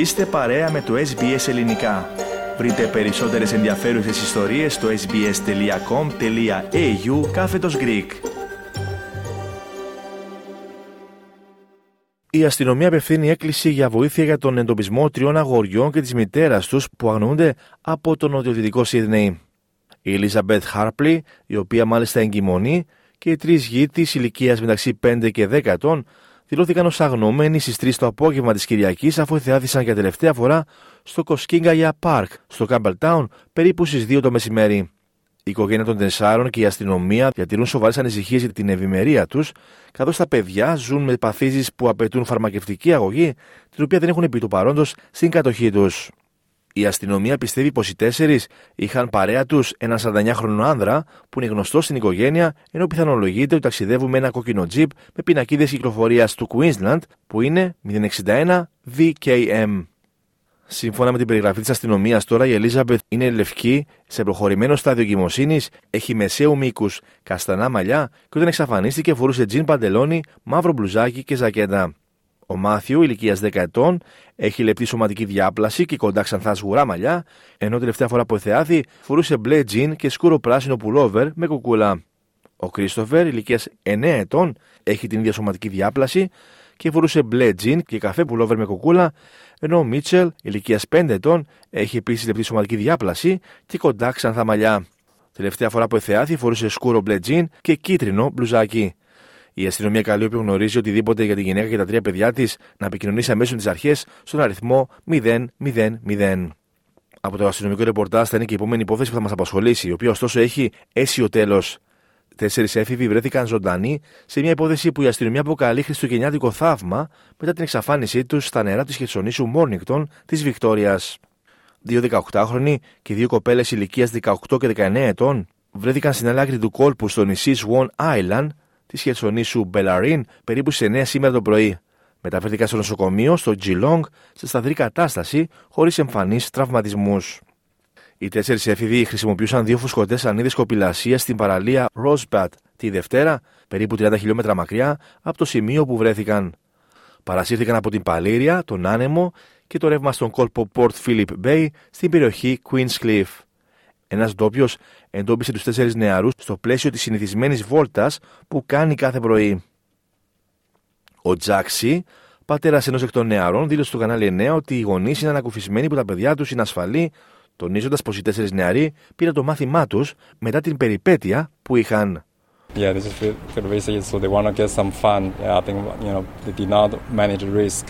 Είστε παρέα με το SBS Ελληνικά. Βρείτε περισσότερες ενδιαφέρουσες ιστορίες στο sbs.com.au κάθετος Greek. Η αστυνομία απευθύνει έκκληση για βοήθεια για τον εντοπισμό τριών αγοριών και της μητέρας τους που αγνοούνται από το νοτιοδυτικό Σίδνεϊ. Η Ελίζαμπεθ Χάρπλι, η οποία μάλιστα εγκυμονεί, και οι τρεις γη της ηλικίας μεταξύ 5 και 10 ετών δηλώθηκαν ως αγνωμένοι στις 3 το απόγευμα της Κυριακής αφού θεάθησαν για τελευταία φορά στο Κοσκίνγκαγια Πάρκ, στο Κάμπελτάουν, περίπου στις 2 το μεσημέρι. Η οικογένεια των τεσσάρων και η αστυνομία διατηρούν σοβαρές ανησυχίες για την ευημερία τους, καθώς τα παιδιά ζουν με παθήσεις που απαιτούν φαρμακευτική αγωγή, την οποία δεν έχουν επί του παρόντος στην κατοχή τους. Η αστυνομία πιστεύει πως οι τέσσερις είχαν παρέα τους ένα 49χρονο άνδρα που είναι γνωστό στην οικογένεια, ενώ πιθανολογείται ότι ταξιδεύουν με ένα κόκκινο τζιπ με πινακίδες κυκλοφορίας του Queensland που είναι 061 VKM. Σύμφωνα με την περιγραφή της αστυνομίας, τώρα η Ελίζαμπεθ είναι λευκή, σε προχωρημένο στάδιο εγκυμοσύνης, έχει μεσαίου μήκους, καστανά μαλλιά και όταν εξαφανίστηκε φορούσε τζιν παντελόνι, μαύρο μπλουζάκι και ζακέτα. Ο Μάθιου, ηλικίας 10 ετών, έχει λεπτή σωματική διάπλαση και κοντά ξανθά σγουρά μαλλιά, ενώ τελευταία φορά που εθεάθη φορούσε μπλε τζιν και σκούρο πράσινο πουλόβερ με κουκούλα. Ο Κρίστοφερ, ηλικίας 9 ετών, έχει την ίδια σωματική διάπλαση και φορούσε μπλε τζιν και καφέ πουλόβερ με κουκούλα, ενώ ο Μίτσελ, ηλικίας 5 ετών, έχει επίσης λεπτή σωματική διάπλαση και κοντά ξανθά μαλλιά. Τελευταία φορά που εθεάθη φορούσε σκούρο μπλε τζιν και κίτρινο μπλουζάκι. Η αστυνομία καλεί όποιον γνωρίζει οτιδήποτε για τη γυναίκα και τα τρία παιδιά της να επικοινωνήσει αμέσως τις αρχές στον αριθμό 000. Από το αστυνομικό ρεπορτάζ θα είναι και η επόμενη υπόθεση που θα μας απασχολήσει, η οποία ωστόσο έχει αίσιο τέλος. Τέσσερις έφηβοι βρέθηκαν ζωντανοί σε μια υπόθεση που η αστυνομία αποκαλεί χριστουγεννιάτικο θαύμα μετά την εξαφάνισή τους στα νερά της χερσονήσου Μόρνικτον της Βικτόριας. Δύο 18χρονοι και δύο κοπέλες ηλικίας 18 και 19 ετών βρέθηκαν στην άλλη άκρη του κόλπου στο νησί Swan Island τη χερσονήσου Μπελαρίν περίπου σε 9 σήμερα το πρωί. Μεταφέρθηκαν στο νοσοκομείο στο Geelong σε σταθερή κατάσταση χωρίς εμφανείς τραυματισμούς. Οι τέσσερις έφηβοι χρησιμοποιούσαν δύο φουσκωτές ανίδες κοπηλασίας στην παραλία Rosebud τη Δευτέρα, περίπου 30 χιλιόμετρα μακριά από το σημείο που βρέθηκαν. Παρασύρθηκαν από την Παλήρια, τον άνεμο και το ρεύμα στον κόλπο Port Phillip Bay στην περιοχή Queenscliff. Ένας ντόπιος εντόπισε τους τέσσερις νεαρούς στο πλαίσιο της συνηθισμένης βόλτας που κάνει κάθε πρωί. Ο Τζάξι, πατέρας ενός εκ των νεαρών, δήλωσε στο κανάλι 9 ότι οι γονείς είναι ανακουφισμένοι που τα παιδιά τους είναι ασφαλή, τονίζοντας πως οι τέσσερις νεαροί πήραν το μάθημά τους μετά την περιπέτεια που είχαν. Yeah, this is for the so they want to get some fun. Yeah, I think you know they did not manage the risk,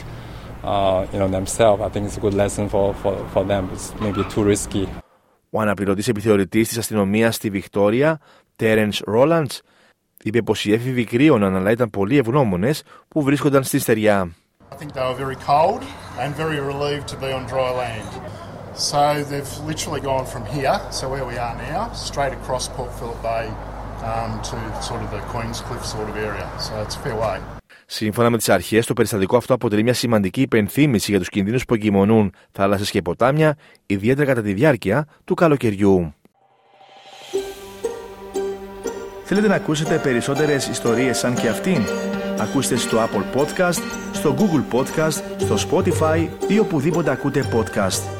uh, you know themselves. I think it's a good lesson for for for them. It's maybe too risky. Ο αναπληρωτή επιθεωρητή τη αστυνομία στη Βικτόρια, Τέρεν Ρόλαντ, είπε πω οι έφηβοι κρύωναν αλλά ήταν πολύ ευγνώμονε που βρίσκονταν στη στεριά. I think they were very cold and very relieved to be on dry land. So they've literally gone from here, so where we are now, straight across Port Phillip Bay um, to sort of the Queenscliff sort of area. So it's a fair way. Σύμφωνα με τις αρχές, το περιστατικό αυτό αποτελεί μια σημαντική υπενθύμηση για τους κινδύνους που εγκυμονούν θάλασσες και ποτάμια, ιδιαίτερα κατά τη διάρκεια του καλοκαιριού. Θέλετε να ακούσετε περισσότερες ιστορίες σαν και αυτήν; Ακούστε στο Apple Podcast, στο Google Podcast, στο Spotify ή οπουδήποτε ακούτε podcast.